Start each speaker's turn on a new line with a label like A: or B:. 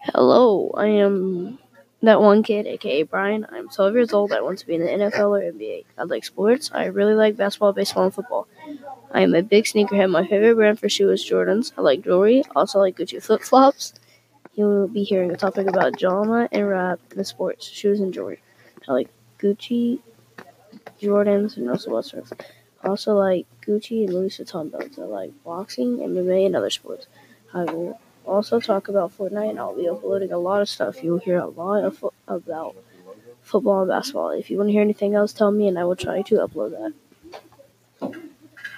A: Hello, I am that one kid, aka Brian. I'm 12 years old. I want to be in the NFL or NBA. I like sports. I really like basketball, baseball, and football. I am a big sneakerhead. My favorite brand for shoes is Jordans. I like jewelry. Also like Gucci flip flops. You'll be hearing a topic about drama and rap in the sports, shoes, and jewelry. I like Gucci, Jordans, and Russell Westbrook. I also like Gucci and Louis Vuitton belts. I like boxing, MMA, and other sports. I will also talk about Fortnite, and I'll be uploading a lot of stuff. You'll hear a lot of fo- about football and basketball. If you want to hear anything else, tell me, and I will try to upload that.